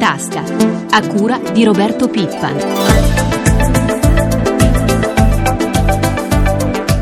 tasca, a cura di Roberto Pippan.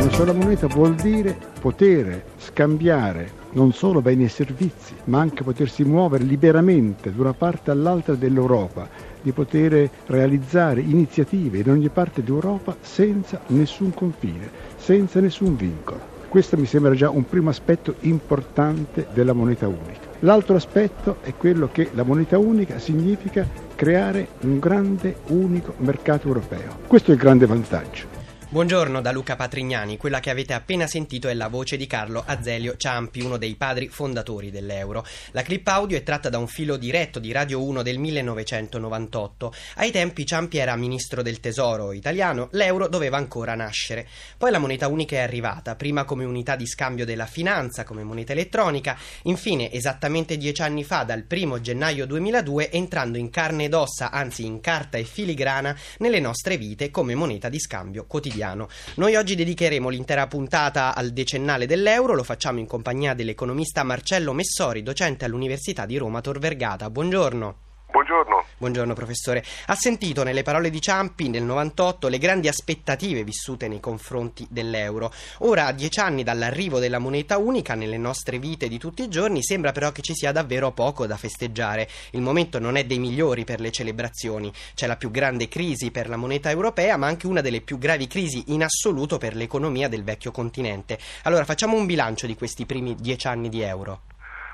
Una sola moneta vuol dire poter scambiare non solo beni e servizi, ma anche potersi muovere liberamente da una parte all'altra dell'Europa, di poter realizzare iniziative in ogni parte d'Europa senza nessun confine, senza nessun vincolo. Questo mi sembra già un primo aspetto importante della moneta unica. L'altro aspetto è quello che la moneta unica significa creare un grande unico mercato europeo. Questo è il grande vantaggio. Buongiorno da Luca Patrignani, quella che avete appena sentito è la voce di Carlo Azelio Ciampi, uno dei padri fondatori dell'euro. La clip audio è tratta da un filo diretto di Radio 1 del 1998. Ai tempi Ciampi era ministro del tesoro italiano, l'euro doveva ancora nascere. Poi la moneta unica è arrivata, prima come unità di scambio della finanza, come moneta elettronica, infine esattamente dieci anni fa, dal 1 gennaio 2002, entrando in carne ed ossa, anzi in carta e filigrana, nelle nostre vite come moneta di scambio quotidiano quotidiano. Noi oggi dedicheremo l'intera puntata al decennale dell'euro, lo facciamo in compagnia dell'economista Marcello Messori, docente all'Università di Roma Tor Vergata. Buongiorno. Buongiorno. Buongiorno professore. Ha sentito nelle parole di Ciampi nel 98 le grandi aspettative vissute nei confronti dell'euro. Ora, a dieci anni dall'arrivo della moneta unica nelle nostre vite di tutti i giorni, sembra però che ci sia davvero poco da festeggiare. Il momento non è dei migliori per le celebrazioni. C'è la più grande crisi per la moneta europea, ma anche una delle più gravi crisi in assoluto per l'economia del vecchio continente. Allora, facciamo un bilancio di questi primi dieci anni di euro.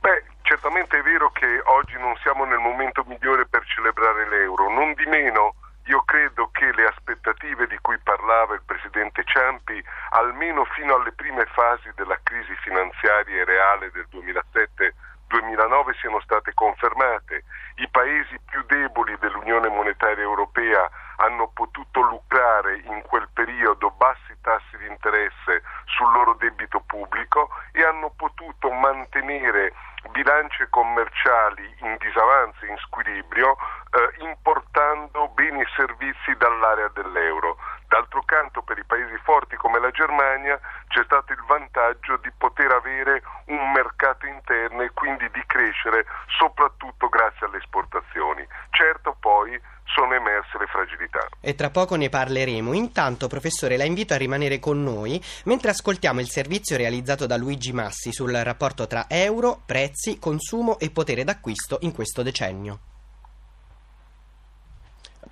Beh, certamente è vero che oggi non siamo nel momento migliore per celebrare l'euro, non di meno io credo che le aspettative di cui parlava il Presidente Ciampi, almeno fino alle prime fasi della crisi finanziaria e reale del 2007-2009, siano state confermate. I paesi più deboli dell'Unione Monetaria Europea hanno potuto lucrare in quel periodo bassi tassi di interesse sul loro debito pubblico e hanno potuto mantenere bilance commerciali in disavanzo, in squilibrio, eh, importando beni e servizi dall'area dell'euro. D'altro canto per i paesi forti come la Germania c'è stato il vantaggio di poter avere un mercato interno e quindi di crescere soprattutto grazie alle esportazioni. Certo poi sono emerse le fragilità. E tra poco ne parleremo. Intanto, professore, la invito a rimanere con noi mentre ascoltiamo il servizio realizzato da Luigi Massi sul rapporto tra euro, prezzi, consumo e potere d'acquisto in questo decennio.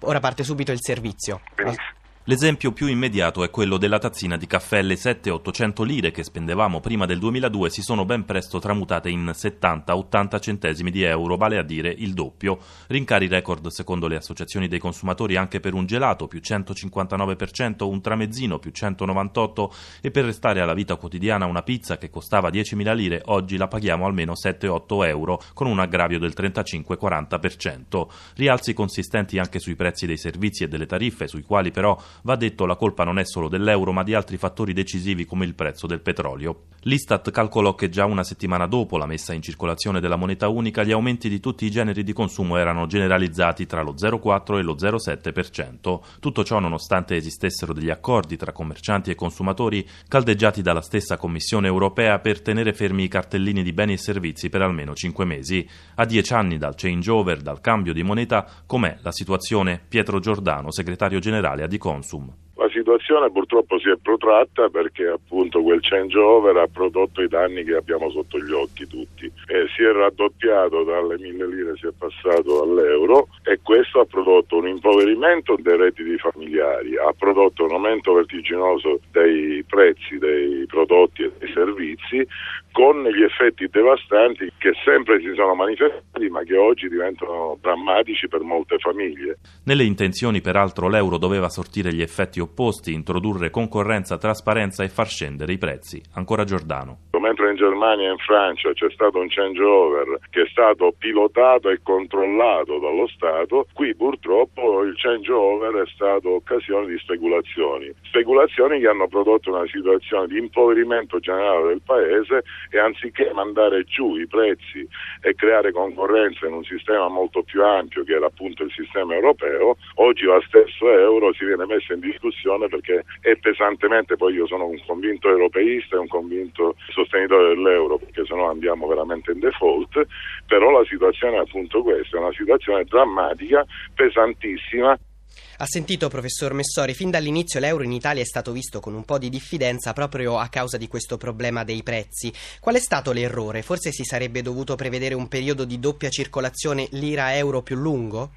Ora parte subito il servizio. Benissimo. L'esempio più immediato è quello della tazzina di caffè. Le 7-800 lire che spendevamo prima del 2002 si sono ben presto tramutate in 70-80 centesimi di euro, vale a dire il doppio. Rincari record secondo le associazioni dei consumatori anche per un gelato più 159%, un tramezzino più 198% e per restare alla vita quotidiana una pizza che costava 10.000 lire oggi la paghiamo almeno 7-8 euro con un aggravio del 35-40%. Rialzi consistenti anche sui prezzi dei servizi e delle tariffe sui quali però Va detto la colpa non è solo dell'euro ma di altri fattori decisivi come il prezzo del petrolio. L'Istat calcolò che già una settimana dopo la messa in circolazione della moneta unica gli aumenti di tutti i generi di consumo erano generalizzati tra lo 0,4 e lo 0,7%. Tutto ciò nonostante esistessero degli accordi tra commercianti e consumatori caldeggiati dalla stessa Commissione europea per tenere fermi i cartellini di beni e servizi per almeno 5 mesi. A 10 anni dal changeover, dal cambio di moneta, com'è la situazione? Pietro Giordano, segretario generale a Diconsum. consumo. La situazione purtroppo si è protratta perché appunto quel changeover ha prodotto i danni che abbiamo sotto gli occhi tutti. E si è raddoppiato dalle mille lire, si è passato all'euro e questo ha prodotto un impoverimento dei redditi familiari, ha prodotto un aumento vertiginoso dei prezzi dei prodotti e dei servizi con gli effetti devastanti che sempre si sono manifestati ma che oggi diventano drammatici per molte famiglie. Nelle intenzioni peraltro l'euro doveva sortire gli effetti opposti, introdurre concorrenza, trasparenza e far scendere i prezzi. Ancora Giordano mentre in Germania e in Francia c'è stato un changeover che è stato pilotato e controllato dallo Stato, qui purtroppo il changeover è stato occasione di speculazioni. Speculazioni che hanno prodotto una situazione di impoverimento generale del Paese e anziché mandare giù i prezzi e creare concorrenza in un sistema molto più ampio che era appunto il sistema europeo, oggi lo stesso euro si viene messo in discussione perché è pesantemente, poi io sono un convinto europeista e un convinto sostenitore dell'euro perché sennò andiamo veramente in default, però la situazione è appunto questa, è una situazione drammatica, pesantissima. Ha sentito, professor Messori, fin dall'inizio l'euro in Italia è stato visto con un po' di diffidenza proprio a causa di questo problema dei prezzi. Qual è stato l'errore? Forse si sarebbe dovuto prevedere un periodo di doppia circolazione lira-euro più lungo?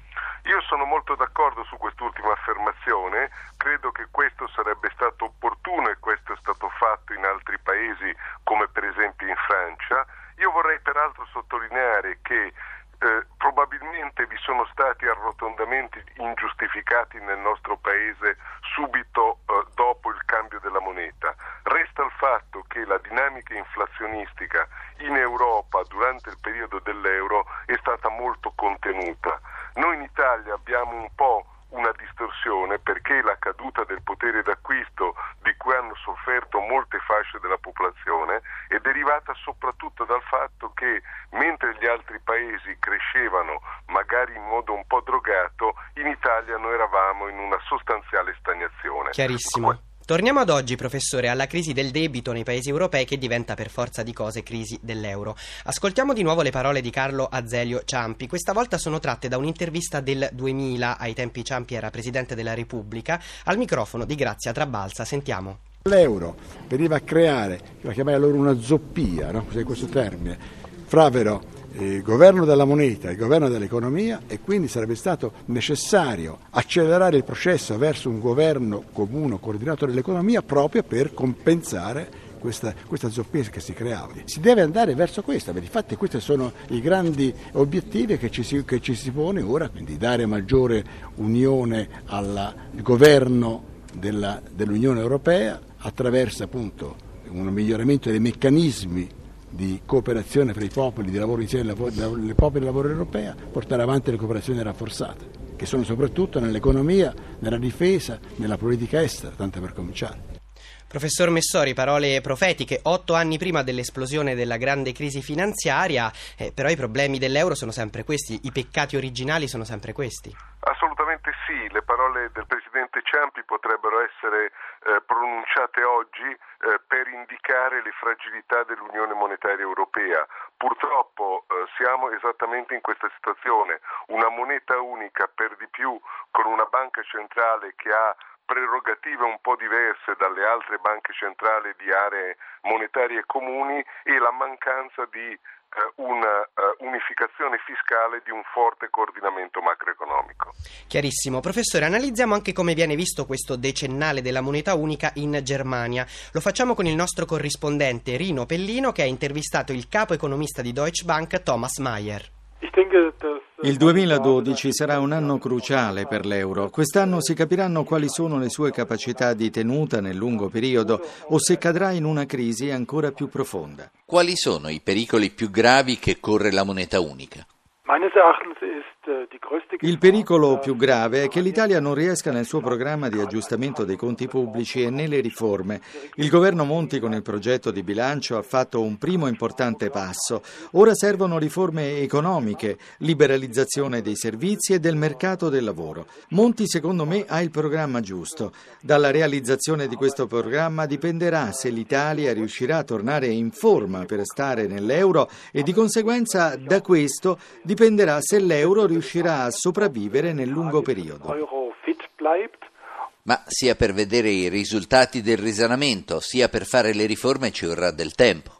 Io sono molto d'accordo su quest'ultima affermazione, credo che questo sarebbe stato opportuno e questo è stato fatto in altri paesi come per esempio in Francia. Io vorrei peraltro sottolineare che eh, probabilmente vi sono stati arrotondamenti ingiustificati nel nostro paese subito eh, dopo il cambio della moneta. Resta il fatto che la dinamica inflazionistica in Europa durante il periodo dell'euro è stata molto contenuta. Noi in Italia abbiamo un po' una distorsione perché la caduta del potere d'acquisto di cui hanno sofferto molte fasce della popolazione è derivata soprattutto dal fatto che mentre gli altri paesi crescevano magari in modo un po' drogato, in Italia noi eravamo in una sostanziale stagnazione. Chiarissimo. Torniamo ad oggi, professore, alla crisi del debito nei paesi europei che diventa per forza di cose crisi dell'euro. Ascoltiamo di nuovo le parole di Carlo Azelio Ciampi. Questa volta sono tratte da un'intervista del 2000, ai tempi Ciampi era Presidente della Repubblica, al microfono di Grazia Trabalza. Sentiamo. L'euro veniva a creare, la chiamai allora una zoppia, no? questo termine, fra però il governo della moneta il governo dell'economia e quindi sarebbe stato necessario accelerare il processo verso un governo comune coordinato dell'economia proprio per compensare questa, questa zoppia che si creava. Si deve andare verso questo, infatti questi sono i grandi obiettivi che ci si, che ci si pone ora, quindi dare maggiore unione al governo della, dell'Unione Europea attraverso appunto un miglioramento dei meccanismi di cooperazione fra i popoli, di lavoro insieme ai popoli del lavoro europea, portare avanti le cooperazioni rafforzate, che sono soprattutto nell'economia, nella difesa, nella politica estera, tanto per cominciare. Professor Messori, parole profetiche, otto anni prima dell'esplosione della grande crisi finanziaria, eh, però i problemi dell'euro sono sempre questi, i peccati originali sono sempre questi. Assolutamente sì, le parole del Presidente Ciampi potrebbero essere eh, pronunciate oggi eh, per indicare le fragilità dell'Unione Monetaria Europea. Purtroppo eh, siamo esattamente in questa situazione, una moneta unica per di più con una banca centrale che ha prerogative un po' diverse dalle altre banche centrali di aree monetarie comuni e la mancanza di eh, una uh, unificazione fiscale di un forte coordinamento macroeconomico. Chiarissimo. Professore, analizziamo anche come viene visto questo decennale della moneta unica in Germania. Lo facciamo con il nostro corrispondente Rino Pellino che ha intervistato il capo economista di Deutsche Bank Thomas Mayer. Il 2012 sarà un anno cruciale per l'euro. Quest'anno si capiranno quali sono le sue capacità di tenuta nel lungo periodo o se cadrà in una crisi ancora più profonda. Quali sono i pericoli più gravi che corre la moneta unica? Il pericolo più grave è che l'Italia non riesca nel suo programma di aggiustamento dei conti pubblici e nelle riforme. Il governo Monti con il progetto di bilancio ha fatto un primo importante passo. Ora servono riforme economiche, liberalizzazione dei servizi e del mercato del lavoro. Monti secondo me ha il programma giusto. Dalla realizzazione di questo programma dipenderà se l'Italia riuscirà a tornare in forma per stare nell'euro e di conseguenza da questo dipenderà se l'euro riuscirà a sopravvivere nel lungo periodo. Ma sia per vedere i risultati del risanamento, sia per fare le riforme ci vorrà del tempo.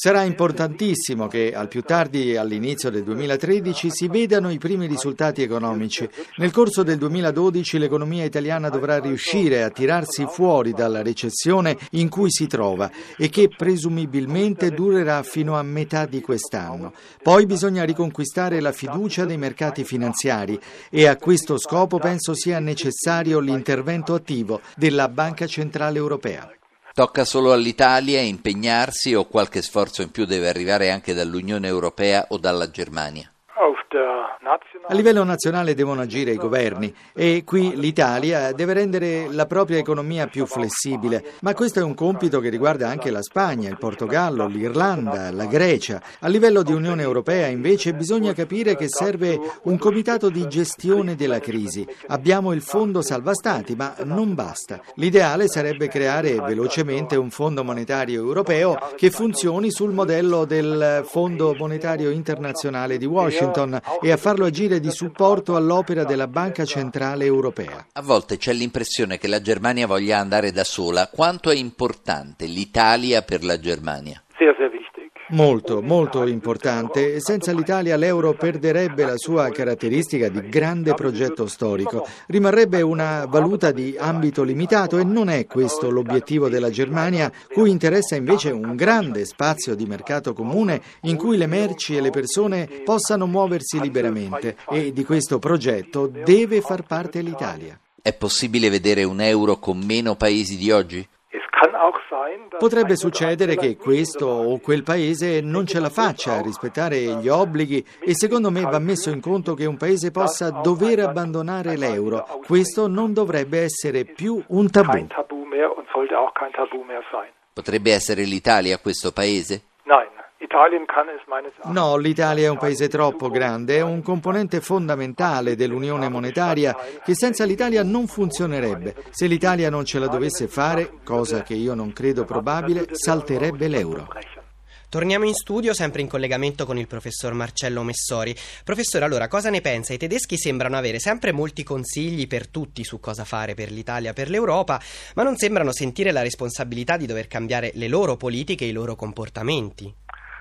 Sarà importantissimo che al più tardi all'inizio del 2013 si vedano i primi risultati economici. Nel corso del 2012 l'economia italiana dovrà riuscire a tirarsi fuori dalla recessione in cui si trova e che presumibilmente durerà fino a metà di quest'anno. Poi bisogna riconquistare la fiducia dei mercati finanziari e a questo scopo penso sia necessario l'intervento attivo della Banca Centrale Europea. Tocca solo all'Italia impegnarsi o qualche sforzo in più deve arrivare anche dall'Unione Europea o dalla Germania? A livello nazionale devono agire i governi e qui l'Italia deve rendere la propria economia più flessibile, ma questo è un compito che riguarda anche la Spagna, il Portogallo, l'Irlanda, la Grecia. A livello di Unione Europea invece bisogna capire che serve un comitato di gestione della crisi. Abbiamo il fondo salva stati, ma non basta. L'ideale sarebbe creare velocemente un fondo monetario europeo che funzioni sul modello del Fondo monetario internazionale di Washington e a farlo agire di supporto all'opera della Banca Centrale Europea. A volte c'è l'impressione che la Germania voglia andare da sola. Quanto è importante l'Italia per la Germania? Sehr, sehr. Molto, molto importante. Senza l'Italia l'euro perderebbe la sua caratteristica di grande progetto storico. Rimarrebbe una valuta di ambito limitato e non è questo l'obiettivo della Germania, cui interessa invece un grande spazio di mercato comune in cui le merci e le persone possano muoversi liberamente e di questo progetto deve far parte l'Italia. È possibile vedere un euro con meno paesi di oggi? Potrebbe succedere che questo o quel paese non ce la faccia a rispettare gli obblighi e secondo me va messo in conto che un paese possa dover abbandonare l'euro. Questo non dovrebbe essere più un tabù. Potrebbe essere l'Italia questo paese? No, l'Italia è un paese troppo grande, è un componente fondamentale dell'Unione monetaria che senza l'Italia non funzionerebbe. Se l'Italia non ce la dovesse fare, cosa che io non credo probabile, salterebbe l'euro. Torniamo in studio sempre in collegamento con il professor Marcello Messori. Professore, allora cosa ne pensa? I tedeschi sembrano avere sempre molti consigli per tutti su cosa fare per l'Italia, per l'Europa, ma non sembrano sentire la responsabilità di dover cambiare le loro politiche e i loro comportamenti.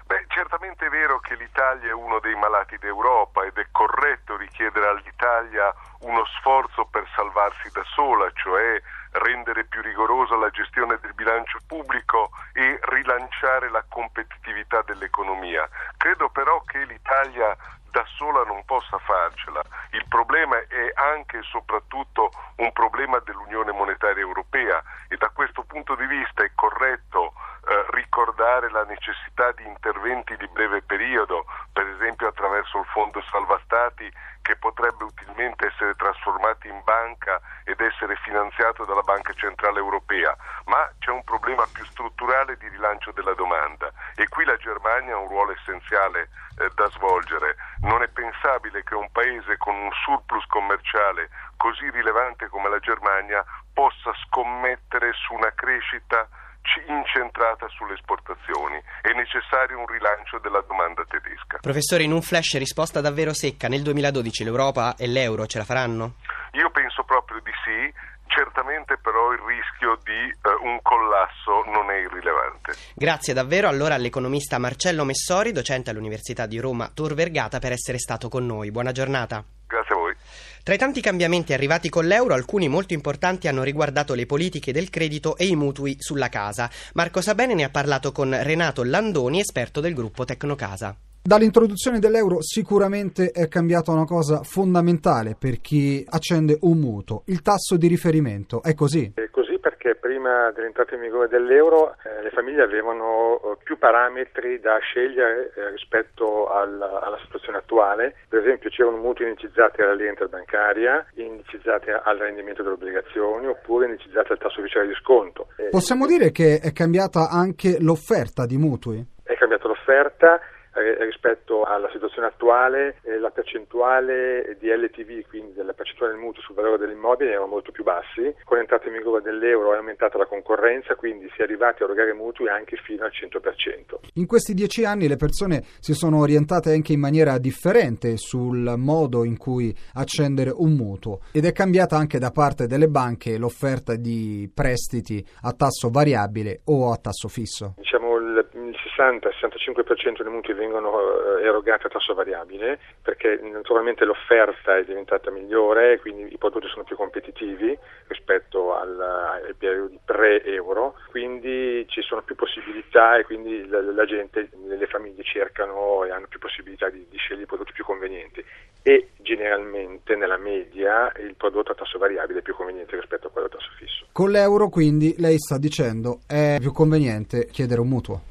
Beh, certamente è vero che l'Italia è uno dei malati d'Europa ed è corretto richiedere all'Italia uno sforzo per salvarsi da sola, cioè rendere più rigorosa la gestione del bilancio pubblico e rilanciare la competitività dell'economia. Credo però che l'Italia da sola non possa farcela. Il problema è anche e soprattutto un problema dell'Unione Monetaria Europea e da questo punto di vista è corretto eh, ricordare la necessità di interventi di breve periodo, per esempio attraverso il Fondo Salva Stati che potrebbe utilmente essere trasformato in banca ed essere finanziato dalla Banca Centrale Europea, ma c'è un problema più strutturale di rilancio della domanda e qui la Germania ha un ruolo essenziale eh, da svolgere. Non è pensabile che un paese con un surplus commerciale così rilevante come la Germania possa scommettere su una crescita incentrata sulle esportazioni. È necessario un rilancio della domanda tedesca. Professore, in un flash risposta davvero secca, nel 2012 l'Europa e l'euro ce la faranno? Io penso proprio di sì. Certamente però il rischio di eh, un collasso non è irrilevante. Grazie davvero allora all'economista Marcello Messori, docente all'Università di Roma Tor Vergata, per essere stato con noi. Buona giornata. Tra i tanti cambiamenti arrivati con l'euro, alcuni molto importanti hanno riguardato le politiche del credito e i mutui sulla casa. Marco Sabene ne ha parlato con Renato Landoni, esperto del gruppo Tecnocasa. Dall'introduzione dell'euro sicuramente è cambiata una cosa fondamentale per chi accende un mutuo, il tasso di riferimento. È così? È così perché prima dell'entrata in vigore dell'euro eh, le famiglie avevano eh, più parametri da scegliere eh, rispetto al, alla situazione attuale. Per esempio c'erano mutui indicizzati alla linea interbancaria, indicizzati al rendimento delle obbligazioni oppure indicizzati al tasso ufficiale di sconto. Possiamo dire che è cambiata anche l'offerta di mutui? È cambiata l'offerta eh, rispetto alla situazione attuale eh, la percentuale di LTV, quindi della percentuale del mutuo sul valore dell'immobile erano molto più bassi, con l'entrata in vigore dell'euro è aumentata la concorrenza, quindi si è arrivati a erogare mutui anche fino al 100%. In questi dieci anni le persone si sono orientate anche in maniera differente sul modo in cui accendere un mutuo ed è cambiata anche da parte delle banche l'offerta di prestiti a tasso variabile o a tasso fisso. Diciamo il 60-65% dei mutui vengono eh, erogati a tasso variabile perché naturalmente l'offerta è diventata migliore quindi i prodotti sono più competitivi rispetto al, ai periodi pre-euro, quindi ci sono più possibilità e quindi la, la gente, le famiglie cercano e hanno più possibilità di, di scegliere i prodotti più convenienti e generalmente nella media il prodotto a tasso variabile è più conveniente rispetto a quello a tasso fisso. Con l'euro quindi lei sta dicendo è più conveniente chiedere un mutuo?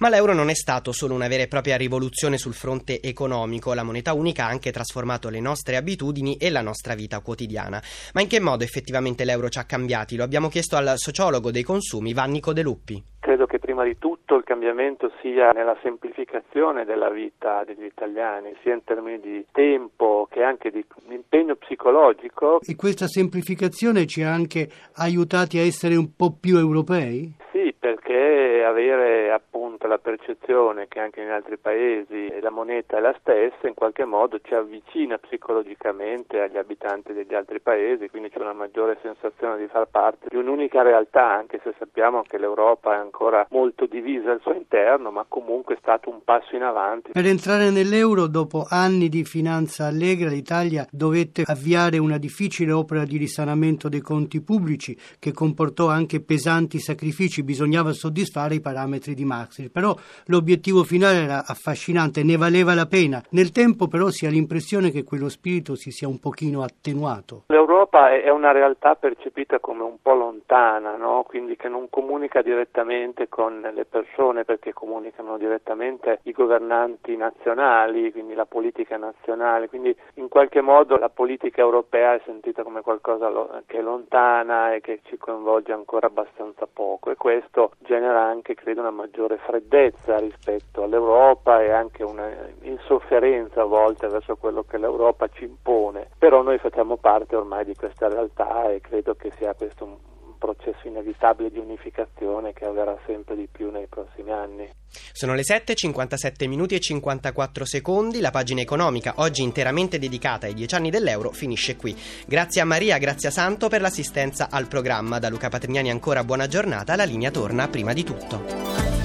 Ma l'euro non è stato solo una vera e propria rivoluzione sul fronte economico, la moneta unica ha anche trasformato le nostre abitudini e la nostra vita quotidiana. Ma in che modo effettivamente l'euro ci ha cambiati? Lo abbiamo chiesto al sociologo dei consumi Vannico De Luppi. Credo che prima di tutto il cambiamento sia nella semplificazione della vita degli italiani, sia in termini di tempo che anche di impegno psicologico. E questa semplificazione ci ha anche aiutati a essere un po' più europei? Sì, perché avere appunto la percezione che anche in altri paesi la moneta è la stessa, in qualche modo ci avvicina psicologicamente agli abitanti degli altri paesi, quindi c'è una maggiore sensazione di far parte di un'unica realtà, anche se sappiamo che l'Europa è ancora molto divisa al suo interno, ma comunque è stato un passo in avanti. Per entrare nell'euro, dopo anni di finanza allegra, l'Italia dovette avviare una difficile opera di risanamento dei conti pubblici che comportò anche pesanti sacrifici ci bisognava soddisfare i parametri di Maastricht, però l'obiettivo finale era affascinante, ne valeva la pena. Nel tempo però si ha l'impressione che quello spirito si sia un pochino attenuato. L'Europa è una realtà percepita come un po' lontana, no? quindi che non comunica direttamente con le persone perché comunicano direttamente i governanti nazionali, quindi la politica nazionale, quindi in qualche modo la politica europea è sentita come qualcosa che è lontana e che ci coinvolge ancora abbastanza poco. E questo genera anche, credo, una maggiore freddezza rispetto all'Europa e anche una insofferenza a volte verso quello che l'Europa ci impone. Però noi facciamo parte ormai di questa realtà e credo che sia questo un processo inevitabile di unificazione che avverrà sempre di più nei prossimi anni. Sono le 7, 57 minuti e 54 secondi. La pagina economica, oggi interamente dedicata ai 10 anni dell'euro, finisce qui. Grazie a Maria Grazia Santo per l'assistenza al programma. Da Luca Patrignani ancora buona giornata. La linea torna prima di tutto.